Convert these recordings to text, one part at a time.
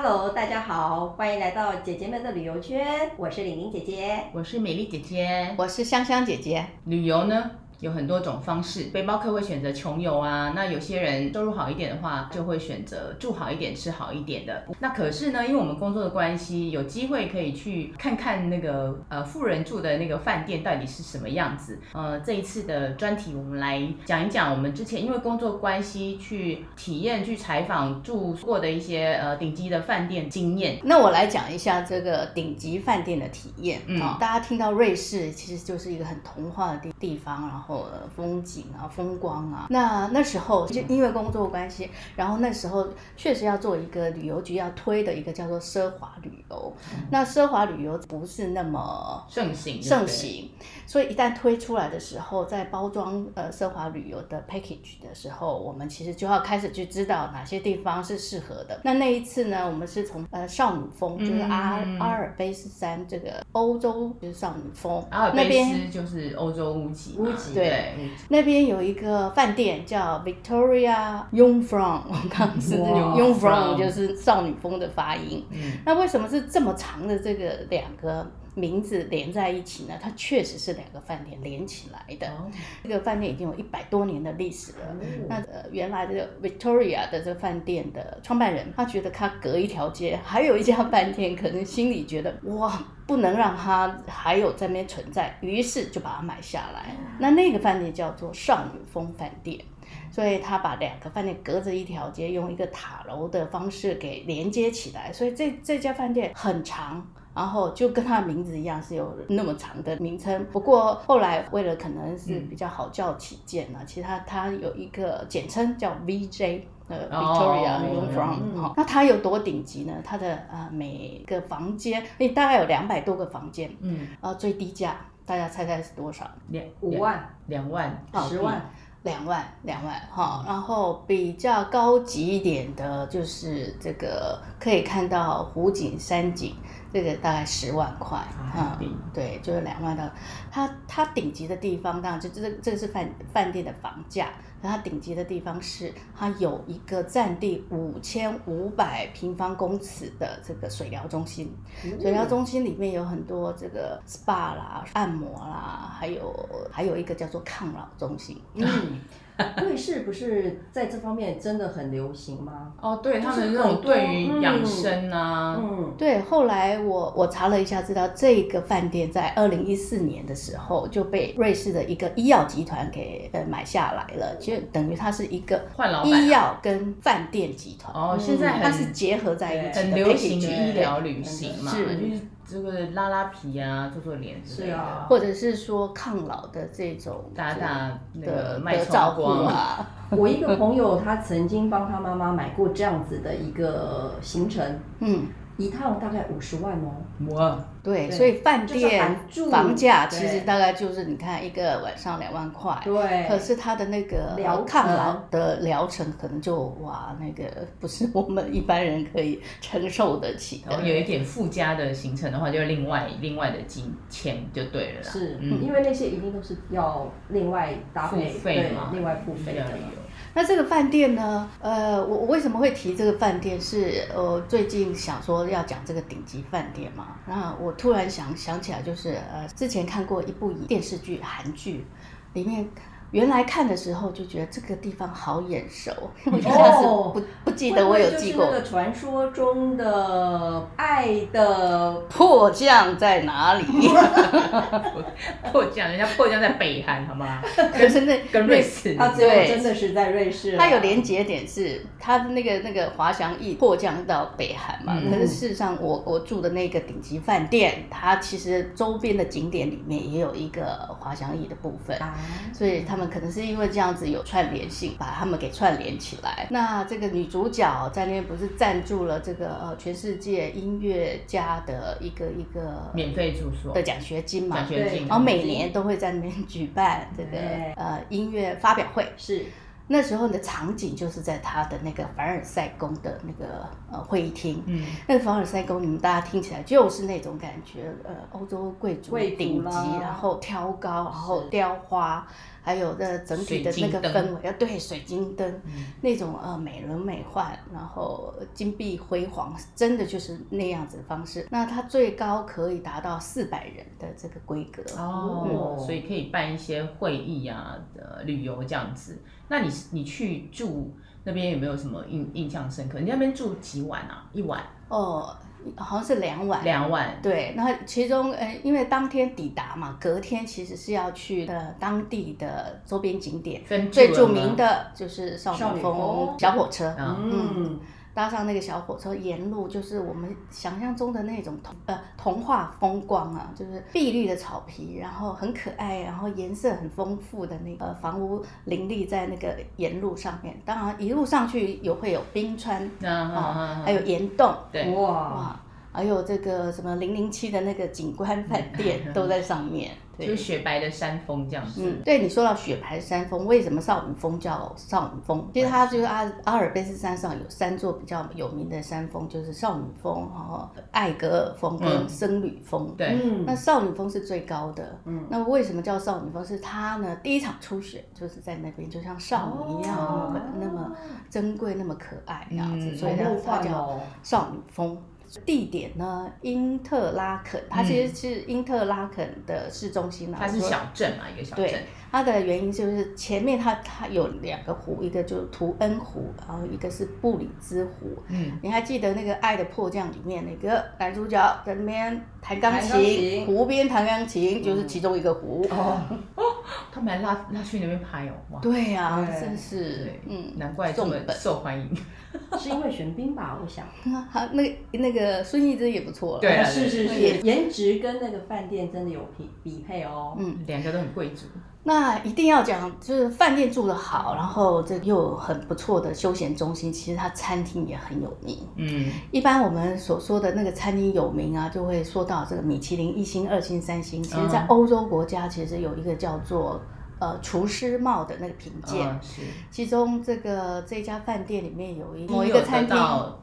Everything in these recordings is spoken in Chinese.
Hello，大家好，欢迎来到姐姐们的旅游圈。我是玲玲姐姐，我是美丽姐姐，我是香香姐姐。旅游呢？有很多种方式，背包客会选择穷游啊，那有些人收入好一点的话，就会选择住好一点、吃好一点的。那可是呢，因为我们工作的关系，有机会可以去看看那个呃富人住的那个饭店到底是什么样子。呃，这一次的专题，我们来讲一讲我们之前因为工作关系去体验、去采访住过的一些呃顶级的饭店经验。那我来讲一下这个顶级饭店的体验。嗯，大家听到瑞士其实就是一个很童话的地地方，然后。风景啊，风光啊，那那时候就因为工作关系，然后那时候确实要做一个旅游局要推的一个叫做奢华旅游。嗯、那奢华旅游不是那么盛行，盛行，所以一旦推出来的时候，在包装呃奢华旅游的 package 的时候，我们其实就要开始去知道哪些地方是适合的。那那一次呢，我们是从呃少女峰，就是阿、嗯、阿尔卑斯山这个欧洲就是少女峰，阿尔卑斯就是欧洲屋脊，屋脊对。对，那边有一个饭店叫 Victoria Yong from 我刚刚是 Jungfrau 就是少女风的发音。嗯，那为什么是这么长的这个两个名字连在一起呢？它确实是两个饭店连起来的。哦、这个饭店已经有一百多年的历史了。嗯、那呃，原来这个 Victoria 的这个饭店的创办人，他觉得他隔一条街还有一家饭店，可能心里觉得 哇。不能让它还有在那边存在，于是就把它买下来。那那个饭店叫做少女峰饭店，所以他把两个饭店隔着一条街，用一个塔楼的方式给连接起来。所以这这家饭店很长，然后就跟它的名字一样，是有那么长的名称。不过后来为了可能是比较好叫起见呢，其实它它有一个简称叫 VJ。呃，Victoria Jungfrau，那它有多顶级呢？它的呃每个房间，诶，大概有两百多个房间，嗯，呃，最低价，大家猜猜是多少？两五万，两万，十万，两万，两万，哈。然后比较高级一点的，就是这个可以看到湖景、山景，这个大概十万块，啊，对，就是两万到。它它顶级的地方，当然就这个这个是饭饭店的房价。它顶级的地方是，它有一个占地五千五百平方公尺的这个水疗中心。水疗中心里面有很多这个 SPA 啦、按摩啦，还有还有一个叫做抗老中心。嗯 瑞士不是在这方面真的很流行吗？哦，对，他们那种对于养生啊，嗯，嗯对。后来我我查了一下，知道这个饭店在二零一四年的时候就被瑞士的一个医药集团给呃买下来了，就等于它是一个医药跟饭店集团。哦，现在它是结合在一起的，很流行医疗旅行嘛，是。这个拉拉皮啊，做做脸是啊，或者是说抗老的这种打打的的照顾啊。我一个朋友他曾经帮他妈妈买过这样子的一个行程，嗯。一趟大概五十万哦，哇，对，所以饭店房价其实大概就是你看一个晚上两万块，对，可是他的那个疗抗老的疗程可能就哇，那个不是我们一般人可以承受得起的。然后有一点附加的行程的话，就另外另外的金钱就对了啦。是，嗯，因为那些一定都是要另外搭配，付费嘛，另外付费的。那这个饭店呢？呃，我我为什么会提这个饭店是？是呃，最近想说要讲这个顶级饭店嘛。那我我突然想想起来，就是呃，之前看过一部电视剧，韩剧里面。原来看的时候就觉得这个地方好眼熟，我觉得是不不记得我有记过。会不会就是那个传说中的爱的迫降在哪里？迫降，人家迫降在北韩，好吗？可是那跟瑞士，他最后真的是在瑞士。它有连接点是它的那个那个滑翔翼迫降到北韩嘛？嗯、可是事实上我，我我住的那个顶级饭店，它其实周边的景点里面也有一个滑翔翼的部分，啊、所以它。他们可能是因为这样子有串联性，把他们给串联起来。那这个女主角在那边不是赞助了这个呃全世界音乐家的一个一个免费住宿的奖学金嘛？奖学金，然后每年都会在那边举办这个呃音乐发表会。是那时候的场景就是在他的那个凡尔赛宫的那个呃会议厅。嗯，那个凡尔赛宫，你们大家听起来就是那种感觉，呃，欧洲贵族顶级，然后挑高，然后雕花。还有的整体的那个氛围，要对水晶灯、嗯、那种呃美轮美奂，然后金碧辉煌，真的就是那样子的方式。那它最高可以达到四百人的这个规格哦、嗯，所以可以办一些会议啊、的旅游这样子。那你你去住那边有没有什么印印象深刻？你那边住几晚啊？一晚？哦。好像是两晚，两晚，对。那其中，呃，因为当天抵达嘛，隔天其实是要去的当地的周边景点，最著名的就是少女峰。小火车，嗯。嗯搭上那个小火车，沿路就是我们想象中的那种童呃童话风光啊，就是碧绿的草皮，然后很可爱，然后颜色很丰富的那个房屋林立在那个沿路上面。当然一路上去有会有冰川啊，啊，还有岩洞，对，哇哇，还有这个什么零零七的那个景观饭店都在上面。就是雪白的山峰这样子。嗯，对你说到雪白山峰，为什么少女峰叫少女峰？其实它就是阿阿尔卑斯山上有三座比较有名的山峰，就是少女峰、哈艾格尔峰跟僧侣峰。对、嗯，那少女峰是最高的。嗯，那为什么叫少女峰？是它呢，第一场初雪就是在那边，就像少女一样，哦、那么那么珍贵，那么可爱这样子，嗯、所以它叫少女峰。地点呢？因特拉肯，它其实是因特拉肯的市中心嘛。它是小镇嘛，一个小镇。对，它的原因就是前面它它有两个湖，一个就是图恩湖，然后一个是布里兹湖。嗯，你还记得那个《爱的迫降》里面那个男主角在那边弹钢琴，湖边弹钢琴就是其中一个湖。哦，他们还拉拉去那边拍哦，哇。对呀，真是，嗯，难怪这么受欢迎。是因为玄彬吧？我想，好，那那个孙艺珍也不错了。对，是是是，颜值跟那个饭店真的有匹匹配哦。嗯，两个都很贵族。那一定要讲，就是饭店住得好，然后这又很不错的休闲中心，其实它餐厅也很有名。嗯，一般我们所说的那个餐厅有名啊，就会说到这个米其林一星、二星、三星。其实，在欧洲国家，其实有一个叫做。呃，厨师帽的那个评鉴，哦，是。其中这个这家饭店里面有一某一个餐厅，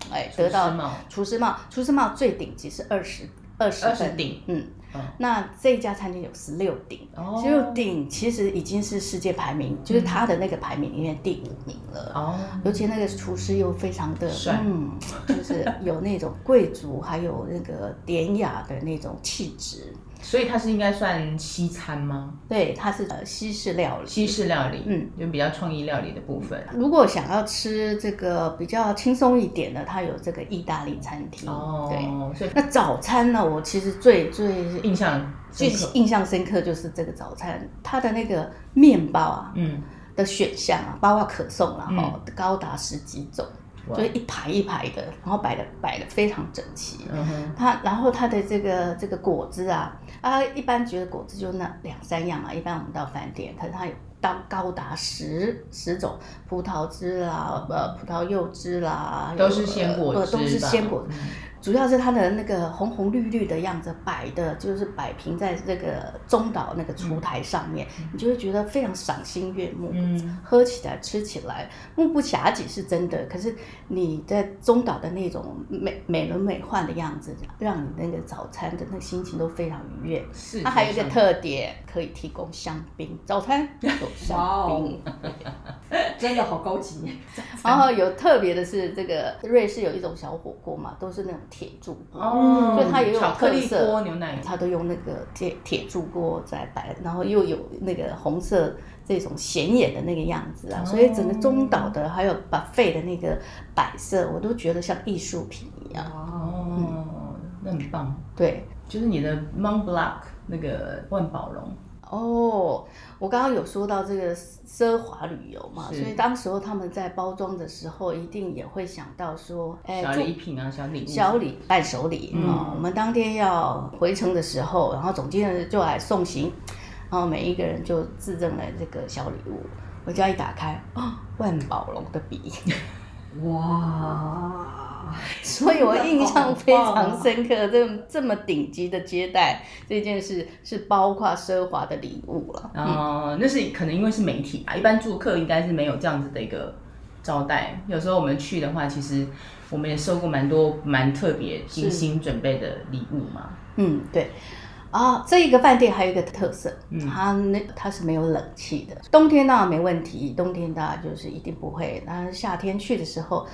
哎，得到厨师帽，厨师帽最顶级是二十二十分顶，嗯，哦，那这一家餐厅有十六顶，十六顶其实已经是世界排名，就是他的那个排名里面第五名了，哦，尤其那个厨师又非常的，嗯，就是有那种贵族，还有那个典雅的那种气质。所以它是应该算西餐吗？对，它是呃西式料理。西式料理，嗯，就比较创意料理的部分。如果想要吃这个比较轻松一点的，它有这个意大利餐厅。哦，对。所以那早餐呢？我其实最最印象最印象深刻就是这个早餐，它的那个面包啊，嗯，的选项啊，包括可颂啊，哈、嗯，高达十几种。就一排一排的，然后摆的摆的非常整齐。嗯哼，它然后它的这个这个果汁啊，啊，一般觉得果汁就那两三样啊。一般我们到饭店，可是它有到高达十十种葡萄汁啦，呃，葡萄柚汁啦，都是鲜果汁，都是鲜果。嗯主要是它的那个红红绿绿的样子摆的，就是摆平在这个中岛那个厨台上面，嗯、你就会觉得非常赏心悦目。嗯，喝起来吃起来目不暇给是真的，可是你在中岛的那种美美轮美奂的样子，让你那个早餐的那个心情都非常愉悦。是，它还有一个特点，可以提供香槟，早餐 有香槟，真的好高级。然后有特别的是，这个瑞士有一种小火锅嘛，都是那种。铁柱锅，所以它也有特色。牛奶，它都用那个铁铁柱锅在摆，然后又有那个红色这种显眼的那个样子啊，所以整个中岛的还有 buffet 的那个摆设，我都觉得像艺术品一样。哦，嗯、那很棒。对，就是你的 Mont Blanc 那个万宝龙。哦，我刚刚有说到这个奢华旅游嘛，所以当时候他们在包装的时候，一定也会想到说，哎，小礼品啊，小礼物，小礼伴手礼啊、嗯哦。我们当天要回程的时候，然后总经理就来送行，然后每一个人就自赠了这个小礼物。我家一打开，哦，万宝龙的笔，哇！所以我印象非常深刻，这这么顶级的接待这件事是包括奢华的礼物了。哦、嗯，那是可能因为是媒体吧，一般住客应该是没有这样子的一个招待。有时候我们去的话，其实我们也收过蛮多蛮特别精心准备的礼物嘛。嗯，对。啊，这一个饭店还有一个特色，嗯、它那它是没有冷气的，冬天当然没问题，冬天当然就是一定不会。那夏天去的时候，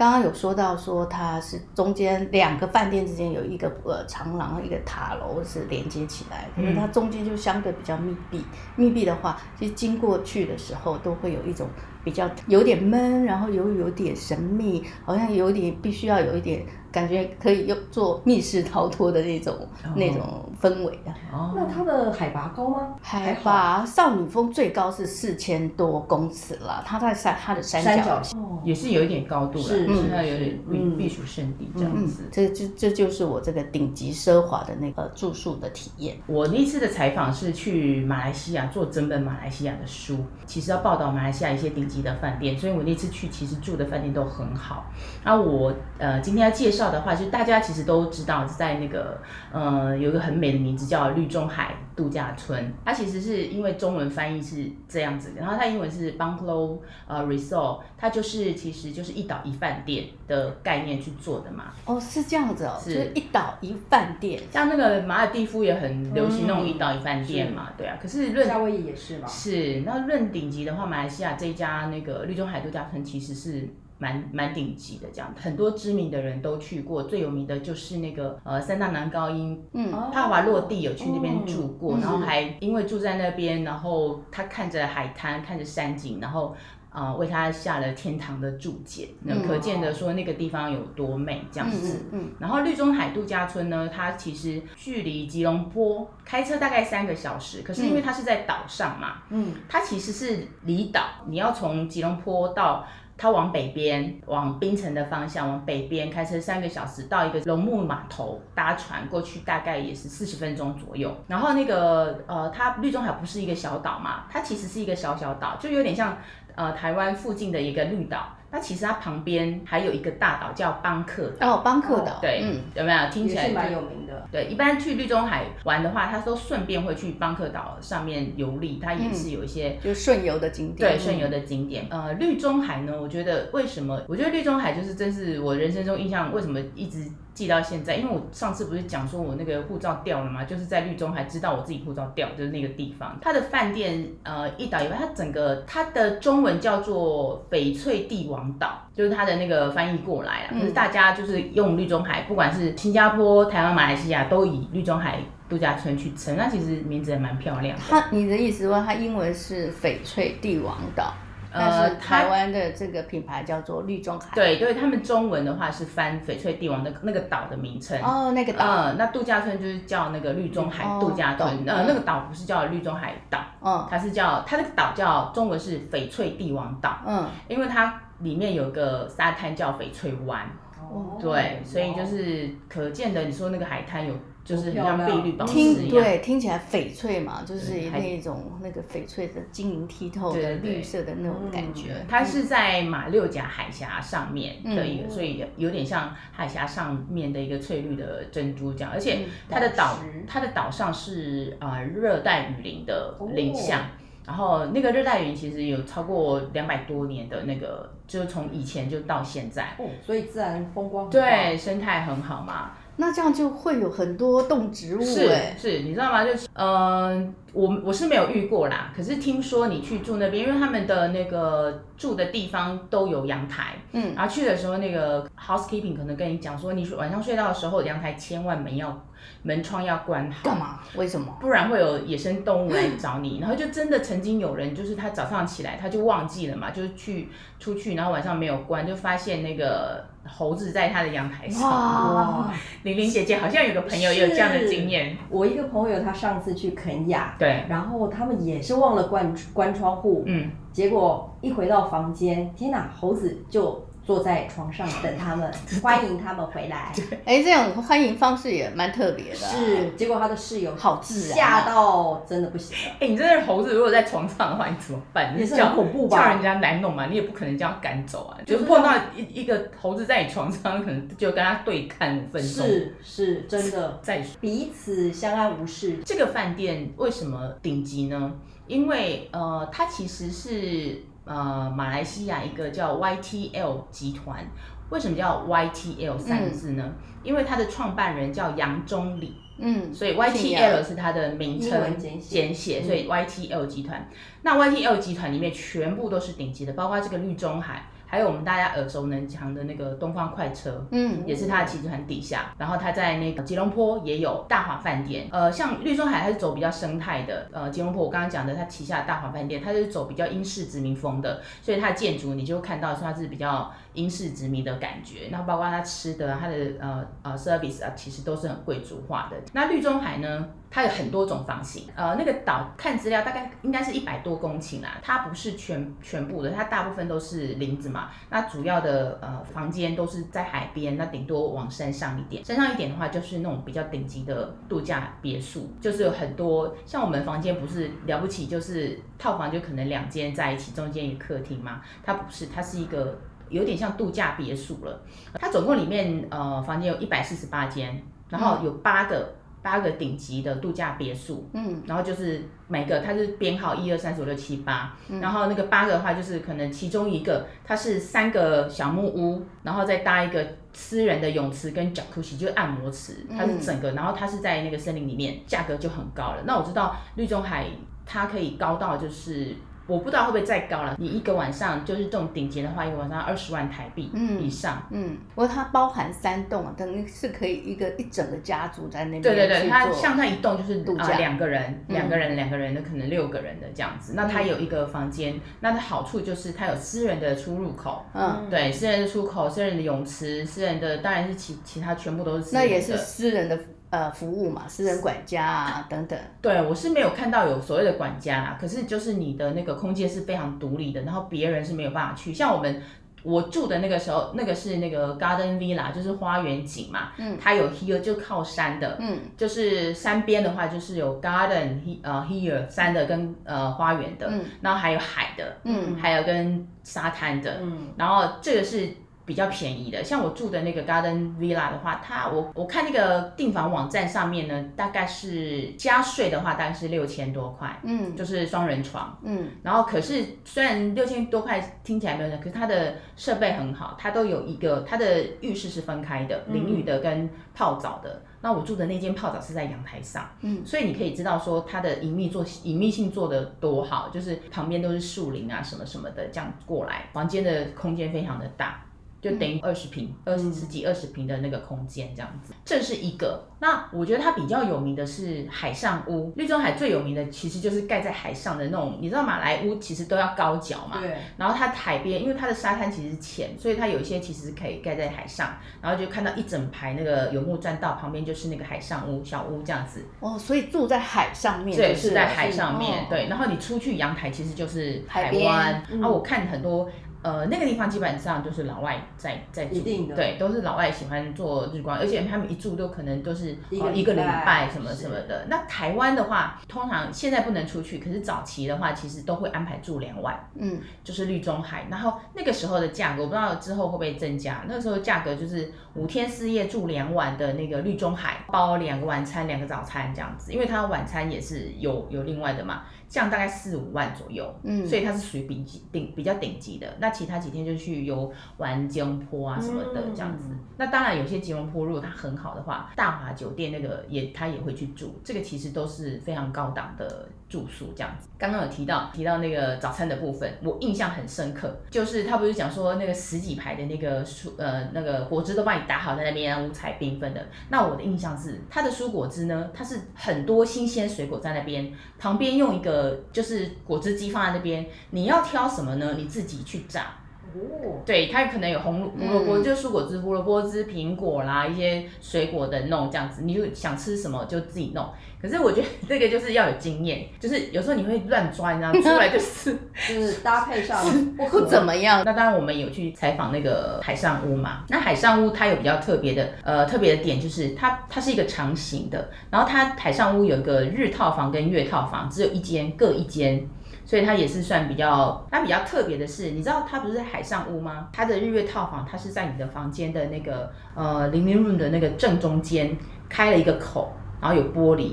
刚刚有说到说它是中间两个饭店之间有一个呃长廊，一个塔楼是连接起来，可是它中间就相对比较密闭。密闭的话，其实经过去的时候都会有一种。比较有点闷，然后又有，有点神秘，好像有点必须要有一点。感觉可以用做密室逃脱的那种、oh. 那种氛围的。哦，那它的海拔高吗？海拔少女峰最高是四千多公尺了，它在山它的山脚下也是有一点高度了，是它有点避避暑胜地这样子。这这这就是我这个顶级奢华的那个住宿的体验。我那次的采访是去马来西亚做整本马来西亚的书，其实要报道马来西亚一些顶级的饭店，所以我那次去其实住的饭店都很好。然后我呃今天要介绍。的话，就大家其实都知道，在那个呃，有一个很美的名字叫绿中海度假村。它其实是因为中文翻译是这样子，然后它英文是 Bungalow 呃 Resort，它就是其实就是一岛一饭店的概念去做的嘛。哦，是这样子哦，是一岛一饭店。像那个马尔蒂夫也很流行那种一岛一饭店嘛，嗯、对啊。可是论夏威夷也是嘛。是，那论顶级的话，马来西亚这一家那个绿中海度假村其实是。蛮蛮顶级的，这样很多知名的人都去过，最有名的就是那个呃三大男高音，嗯，帕瓦洛蒂有去那边住过，嗯、然后还因为住在那边，然后他看着海滩，看着山景，然后呃为他下了天堂的注解，那、嗯、可见的说那个地方有多美这样子。嗯，嗯嗯，然后绿中海度假村呢，它其实距离吉隆坡开车大概三个小时，可是因为它是在岛上嘛，嗯，它其实是离岛，你要从吉隆坡到。它往北边，往冰城的方向，往北边开车三个小时到一个龙目码头，搭船过去大概也是四十分钟左右。然后那个呃，它绿中海不是一个小岛嘛，它其实是一个小小岛，就有点像呃台湾附近的一个绿岛。那其实它旁边还有一个大岛叫邦克岛哦，邦克岛，对，嗯，有没有听起来是蛮有名的？对，一般去绿中海玩的话，他都顺便会去邦克岛上面游历，它也是有一些、嗯、就顺游的景点，对，顺游的景点。呃，绿中海呢，我觉得为什么？我觉得绿中海就是真是我人生中印象为什么一直。记到现在，因为我上次不是讲说我那个护照掉了嘛，就是在绿中海知道我自己护照掉，就是那个地方。它的饭店呃一岛以外，它整个它的中文叫做翡翠帝王岛，就是它的那个翻译过来了。可是大家就是用绿中海，不管是新加坡、台湾、马来西亚，都以绿中海度假村去称。那其实名字也蛮漂亮的。它你的意思说它英文是翡翠帝王岛？呃，台湾的这个品牌叫做绿中海。对对，他们中文的话是翻翡翠帝王的那个岛的名称。哦，那个岛。嗯，那度假村就是叫那个绿中海度假村。哦、呃，那个岛不是叫绿中海岛，嗯，它是叫它那个岛叫中文是翡翠帝王岛。嗯，因为它里面有个沙滩叫翡翠湾。哦。对，所以就是可见的，你说那个海滩有。就是很像碧绿宝石一样，对，听起来翡翠嘛，就是那种那个翡翠的晶莹剔透的绿色的那种感觉。它是在马六甲海峡上面的一个，所以有点像海峡上面的一个翠绿的珍珠这样。而且它的岛，它的岛上是啊热带雨林的林相，然后那个热带雨林其实有超过两百多年的那个，就是从以前就到现在，哦所以自然风光对生态很好嘛。那这样就会有很多动植物是，是，你知道吗？就是，嗯、呃，我我是没有遇过啦，可是听说你去住那边，因为他们的那个住的地方都有阳台，嗯，然后去的时候那个 housekeeping 可能跟你讲说，你晚上睡觉的时候阳台千万没要门窗要关好。干嘛？为什么？不然会有野生动物来找你。然后就真的曾经有人，就是他早上起来他就忘记了嘛，就是去出去，然后晚上没有关，就发现那个。猴子在他的阳台上。哇，玲玲姐姐好像有个朋友也有这样的经验。我一个朋友他上次去肯雅，对，然后他们也是忘了关关窗户，嗯，结果一回到房间，天哪，猴子就。坐在床上等他们，欢迎他们回来。哎，这种欢迎方式也蛮特别的。是，结果他的室友好自然，吓到真的不行了。哎，你真的猴子如果在床上的话，你怎么办？也是很恐怖吧？叫人家来弄嘛，你也不可能叫他赶走啊。就是碰到一一个猴子在你床上，可能就跟他对看五分钟。是是，真的在彼此相安无事。这个饭店为什么顶级呢？因为呃，它其实是。呃，马来西亚一个叫 YTL 集团，为什么叫 YTL 三个字呢？嗯、因为它的创办人叫杨忠礼，嗯，所以 YTL 是它的名称简写，所以 YTL 集团。那 YTL 集团里面全部都是顶级的，包括这个绿中海。还有我们大家耳熟能详的那个东方快车，嗯，也是它的集团底下。然后它在那个吉隆坡也有大华饭店，呃，像绿中海它是走比较生态的，呃，吉隆坡我刚刚讲的它旗下的大华饭店，它是走比较英式殖民风的，所以它的建筑你就会看到说它是比较英式殖民的感觉。然后包括它吃的，它的呃呃 service 啊，其实都是很贵族化的。那绿中海呢？它有很多种房型，呃，那个岛看资料大概应该是一百多公顷啦，它不是全全部的，它大部分都是林子嘛。那主要的呃房间都是在海边，那顶多往山上一点，山上一点的话就是那种比较顶级的度假别墅，就是有很多像我们房间不是了不起，就是套房就可能两间在一起，中间一个客厅嘛，它不是，它是一个有点像度假别墅了。它总共里面呃房间有一百四十八间，然后有八个。八个顶级的度假别墅，嗯，然后就是每个它是编号一二三四五六七八，然后那个八个的话就是可能其中一个它是三个小木屋，然后再搭一个私人的泳池跟 Jacuzzi 就是按摩池，它是整个，然后它是在那个森林里面，价格就很高了。那我知道绿中海它可以高到就是。我不知道会不会再高了。你一个晚上就是这种顶级的话，一个晚上二十万台币以上。嗯，不过它包含三栋，等于是可以一个一整个家族在那边。对对对，它像它一栋就是度假，两个人，两个人，两个人的可能六个人的这样子。那它有一个房间，那它好处就是它有私人的出入口。嗯，对，私人的出口，私人的泳池，私人的当然是其其他全部都是私人的。那也是私人的。呃，服务嘛，私人管家啊，等等。对，我是没有看到有所谓的管家啦，可是就是你的那个空间是非常独立的，然后别人是没有办法去。像我们我住的那个时候，那个是那个 Garden Villa，就是花园景嘛，嗯，它有 here 就靠山的，嗯，就是山边的话就是有 garden 呃 here 山的跟呃花园的，嗯，然后还有海的，嗯，还有跟沙滩的，嗯，然后这个是。比较便宜的，像我住的那个 Garden Villa 的话，它我我看那个订房网站上面呢，大概是加税的话，大概是六千多块，嗯，就是双人床，嗯，然后可是虽然六千多块听起来没有，可是它的设备很好，它都有一个它的浴室是分开的，淋浴的跟泡澡的。那我住的那间泡澡是在阳台上，嗯，所以你可以知道说它的隐秘做隐秘性做的多好，就是旁边都是树林啊什么什么的，这样过来，房间的空间非常的大。就等于二十平，二十几二十平的那个空间这样子，这是一个。那我觉得它比较有名的是海上屋，绿中海最有名的其实就是盖在海上的那种，你知道马来屋其实都要高脚嘛，对。然后它海边，因为它的沙滩其实是浅，所以它有一些其实可以盖在海上，然后就看到一整排那个游牧栈道旁边就是那个海上屋小屋这样子。哦，所以住在海上面，对，是在海上面，对。然后你出去阳台其实就是海湾，啊，我看很多。呃，那个地方基本上就是老外在在住，对，都是老外喜欢做日光，而且他们一住都可能都是一个礼拜什么什么的。那台湾的话，通常现在不能出去，可是早期的话，其实都会安排住两晚，嗯，就是绿中海。然后那个时候的价格，我不知道之后会不会增加。那个时候价格就是五天四夜住两晚的那个绿中海，包两个晚餐，两个早餐这样子，因为它晚餐也是有有另外的嘛。这样大概四五万左右，嗯，所以它是属于顶级顶比较顶级的。那其他几天就去游玩吉隆坡啊什么的这样子。嗯、那当然有些吉隆坡如果它很好的话，大华酒店那个也他也会去住。这个其实都是非常高档的住宿这样子。刚刚有提到提到那个早餐的部分，我印象很深刻，就是他不是讲说那个十几排的那个蔬呃那个果汁都帮你打好在那边五彩缤纷的。那我的印象是他的蔬果汁呢，它是很多新鲜水果在那边旁边用一个。就是果汁机放在那边，你要挑什么呢？你自己去榨。哦，对，它可能有红胡萝卜，就是蔬果汁、胡萝卜汁、苹果啦，一些水果的弄这样子，你就想吃什么就自己弄。可是我觉得这个就是要有经验，就是有时候你会乱抓，然后出来就 是 就是搭配上不不怎么样。那当然我们有去采访那个海上屋嘛，那海上屋它有比较特别的呃特别的点，就是它它是一个长形的，然后它海上屋有一个日套房跟月套房，只有一间各一间。所以它也是算比较，它比较特别的是，你知道它不是海上屋吗？它的日月套房，它是在你的房间的那个呃 living room 的那个正中间开了一个口，然后有玻璃。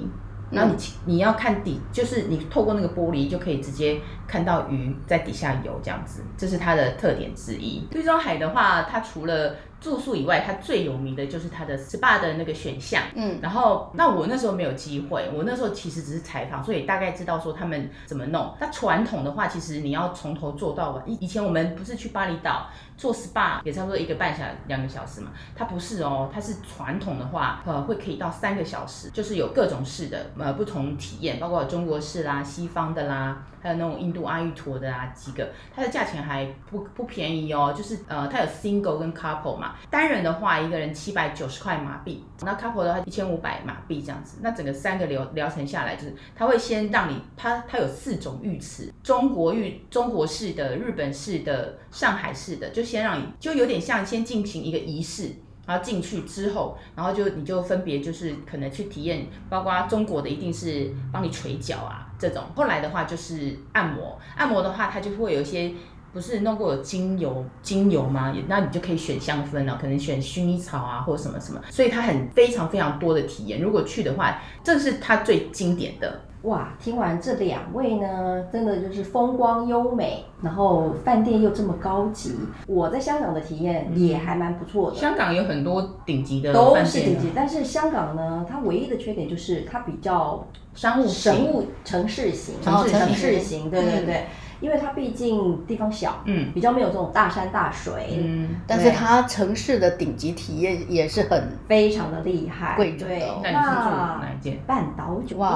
然后你你要看底，就是你透过那个玻璃就可以直接看到鱼在底下游这样子，这是它的特点之一。绿中海的话，它除了住宿以外，它最有名的就是它的 SPA 的那个选项。嗯，然后那我那时候没有机会，我那时候其实只是采访，所以大概知道说他们怎么弄。那传统的话，其实你要从头做到尾。以以前我们不是去巴厘岛做 SPA 也差不多一个半小时、两个小时嘛？它不是哦，它是传统的话，呃，会可以到三个小时，就是有各种式的呃不同体验，包括中国式啦、西方的啦，还有那种印度阿育陀的啊几个，它的价钱还不不便宜哦，就是呃它有 single 跟 couple 嘛。单人的话，一个人七百九十块马币，那 couple 的话一千五百马币这样子。那整个三个疗疗程下来，就是他会先让你，他他有四种浴池，中国浴、中国式的、日本式的、上海式的，就先让你，就有点像先进行一个仪式，然后进去之后，然后就你就分别就是可能去体验，包括中国的一定是帮你捶脚啊这种，后来的话就是按摩，按摩的话它就会有一些。不是弄过精油精油吗？那你就可以选香氛啊，可能选薰衣草啊，或者什么什么。所以它很非常非常多的体验。如果去的话，这是它最经典的。哇，听完这两位呢，真的就是风光优美，然后饭店又这么高级。我在香港的体验也还蛮不错的。香港有很多顶级的，都是顶级。但是香港呢，它唯一的缺点就是它比较商务神务城市型，城市城市型，对对对。嗯因为它毕竟地方小，嗯，比较没有这种大山大水，嗯，但是它城市的顶级体验也是很非常的厉害，贵州的。那你是住哪一间？半岛酒店，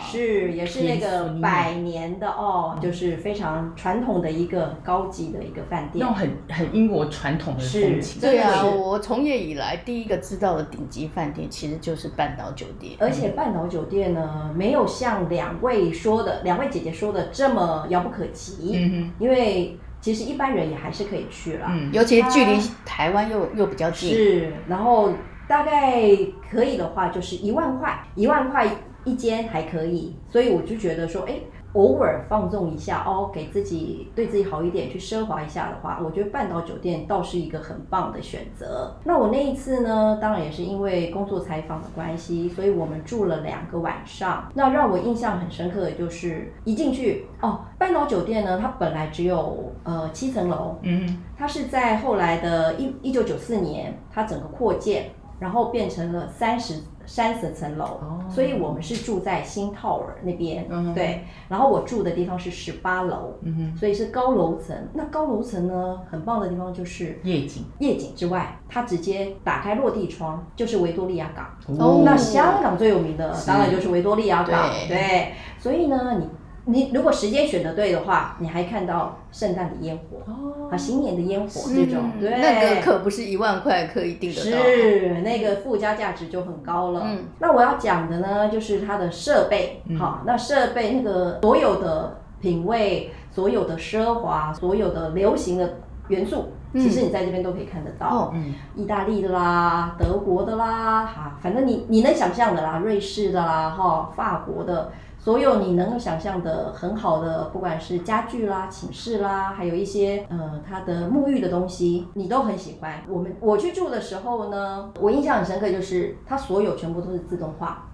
是也是那个百年的哦，就是非常传统的一个高级的一个饭店，那种很很英国传统的风情。对啊，我从业以来第一个知道的顶级饭店其实就是半岛酒店，而且半岛酒店呢，没有像两位说的，两位姐姐说的这么遥不可。可及，嗯，因为其实一般人也还是可以去了，嗯，尤其距离台湾又又比较近，是，然后大概可以的话就是一万块，一万块一间还可以，所以我就觉得说，哎。偶尔放纵一下哦，给自己对自己好一点，去奢华一下的话，我觉得半岛酒店倒是一个很棒的选择。那我那一次呢，当然也是因为工作采访的关系，所以我们住了两个晚上。那让我印象很深刻的就是一进去哦，半岛酒店呢，它本来只有呃七层楼，嗯，它是在后来的一一九九四年，它整个扩建，然后变成了三十。三十层楼，哦、所以我们是住在新套尔那边，嗯、对。然后我住的地方是十八楼，所以是高楼层。那高楼层呢，很棒的地方就是夜景。夜景之外，它直接打开落地窗，就是维多利亚港。哦，那香港最有名的当然就是维多利亚港，对，对。所以呢，你。你如果时间选的对的话，你还看到圣诞的烟火哦，啊，新年的烟火这种，对，那个可不是一万块可以订得到，是那个附加价值就很高了。嗯，那我要讲的呢，就是它的设备，好，那设备那个所有的品味，所有的奢华，所有的流行的元素，其实你在这边都可以看得到。嗯，意大利的啦，德国的啦，哈，反正你你能想象的啦，瑞士的啦，哈，法国的。所有你能够想象的很好的，不管是家具啦、寝室啦，还有一些呃它的沐浴的东西，你都很喜欢。我们我去住的时候呢，我印象很深刻，就是它所有全部都是自动化。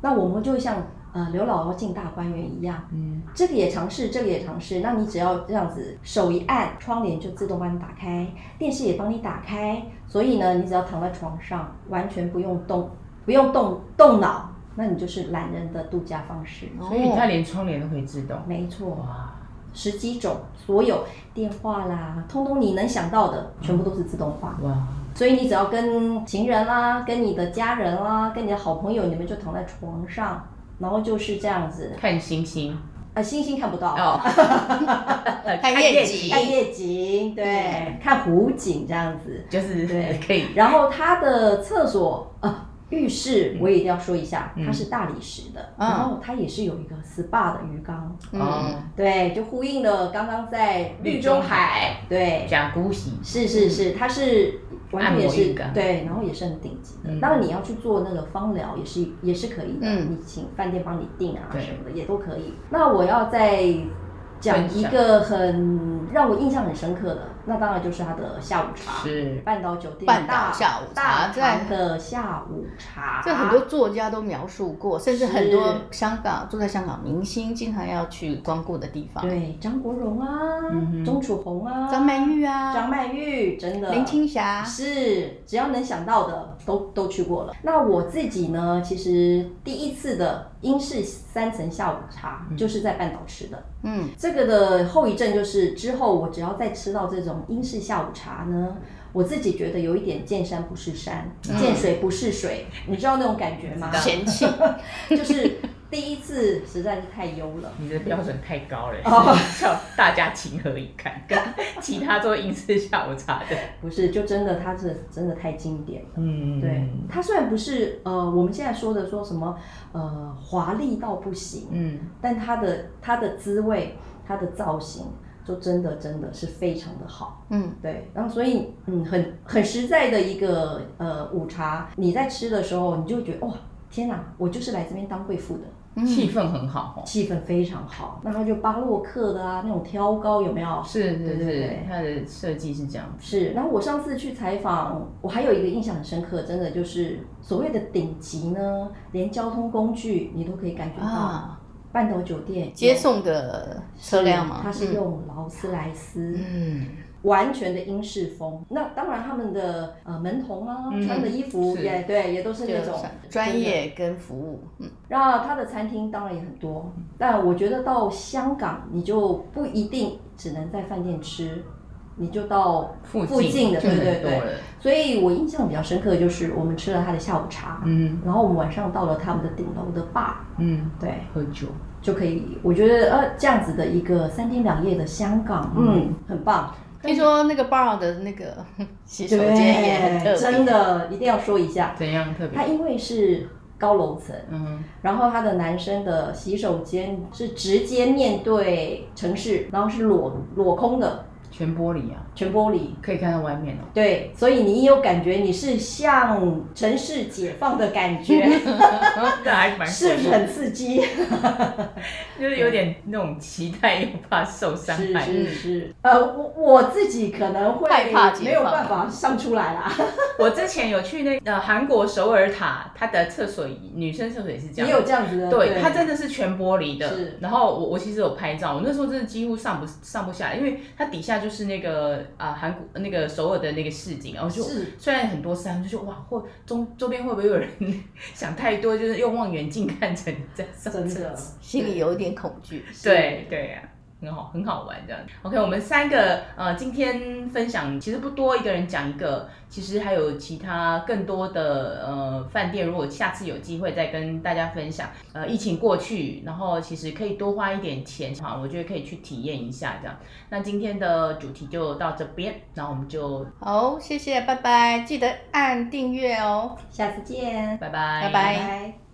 那我们就像呃刘姥姥进大观园一样，嗯，这个也尝试，这个也尝试。那你只要这样子手一按，窗帘就自动帮你打开，电视也帮你打开。所以呢，你只要躺在床上，完全不用动，不用动动脑。那你就是懒人的度假方式，所以它连窗帘都可以自动。没错，哇，十几种，所有电话啦，通通你能想到的，全部都是自动化。哇，所以你只要跟情人啦，跟你的家人啦，跟你的好朋友，你们就躺在床上，然后就是这样子。看星星。呃，星星看不到，哦，看夜景，看夜景，对，看湖景这样子，就是对，可以。然后它的厕所啊。浴室我也一定要说一下，嗯、它是大理石的，嗯、然后它也是有一个 SPA 的鱼缸，嗯，对，就呼应了刚刚在绿中海，对，讲古喜，是是是，它是完全也是对，然后也是很顶级的。当然、嗯、你要去做那个芳疗也是也是可以的，嗯、你请饭店帮你订啊什么的也都可以。那我要再讲一个很让我印象很深刻的，那当然就是他的下午茶，是。半岛酒店半岛下午茶，大堂的下午茶，这很多作家都描述过，甚至很多香港住在香港明星经常要去光顾的地方。对，张国荣啊，钟楚红啊，张曼玉啊，张曼玉真的，林青霞。是，只要能想到的都都去过了。那我自己呢，其实第一次的英式三层下午茶就是在半岛吃的。嗯，这个的后遗症就是之后我只要再吃到这种英式下午茶呢，我自己觉得有一点见山不是山，嗯、见水不是水，你知道那种感觉吗？嫌弃，就是。第一次实在是太优了，你的标准太高了，哦、叫大家情何以堪？跟其他做英式下午茶的不是，就真的它是真的太经典了。嗯，对，它虽然不是呃我们现在说的说什么呃华丽到不行，嗯，但它的它的滋味，它的造型，就真的真的是非常的好。嗯，对，然后所以嗯很很实在的一个呃午茶，你在吃的时候，你就觉得哇天哪，我就是来这边当贵妇的。气氛很好哦，气氛非常好。那它就巴洛克的啊，那种挑高有没有？是，对对对，它的设计是这样。是。然后我上次去采访，我还有一个印象很深刻，真的就是所谓的顶级呢，连交通工具你都可以感觉到。半岛酒店接送的车辆吗？它是用劳斯莱斯。嗯。完全的英式风，那当然他们的呃门童啊，嗯、穿的衣服也对，也都是那种专业跟服务。嗯，然后他的餐厅当然也很多，但我觉得到香港你就不一定只能在饭店吃，你就到附近的，对对对。所以我印象比较深刻的就是我们吃了他的下午茶，嗯，然后我们晚上到了他们的顶楼的 bar，嗯，对，喝酒。就可以。我觉得呃这样子的一个三天两夜的香港，嗯，很棒。听说那个 bar 的那个 洗手间也很特别，真的一定要说一下。怎样特别？它因为是高楼层，嗯，然后它的男生的洗手间是直接面对城市，然后是裸裸空的。全玻璃啊，全玻璃可以看到外面哦。对，所以你有感觉你是像城市解放的感觉，是不是很刺激？就是有点那种期待又怕受伤害。是是是。呃，我我自己可能会害怕，没有办法上出来啦。我之前有去那呃韩国首尔塔，它的厕所女生厕所也是这样，也有这样子的。对，它真的是全玻璃的。是。然后我我其实有拍照，我那时候真的几乎上不上不下来，因为它底下。就是那个啊，韩国那个首尔的那个市井，然后就虽然很多山，就说哇，或周周边会不会有人想太多，就是用望远镜看成这样，真的心里有一点恐惧。对对呀。很好，很好玩这样。OK，我们三个呃，今天分享其实不多，一个人讲一个。其实还有其他更多的呃饭店，如果下次有机会再跟大家分享。呃，疫情过去，然后其实可以多花一点钱，哈，我觉得可以去体验一下这样。那今天的主题就到这边，然后我们就好，谢谢，拜拜，记得按订阅哦，下次见，拜拜，拜拜。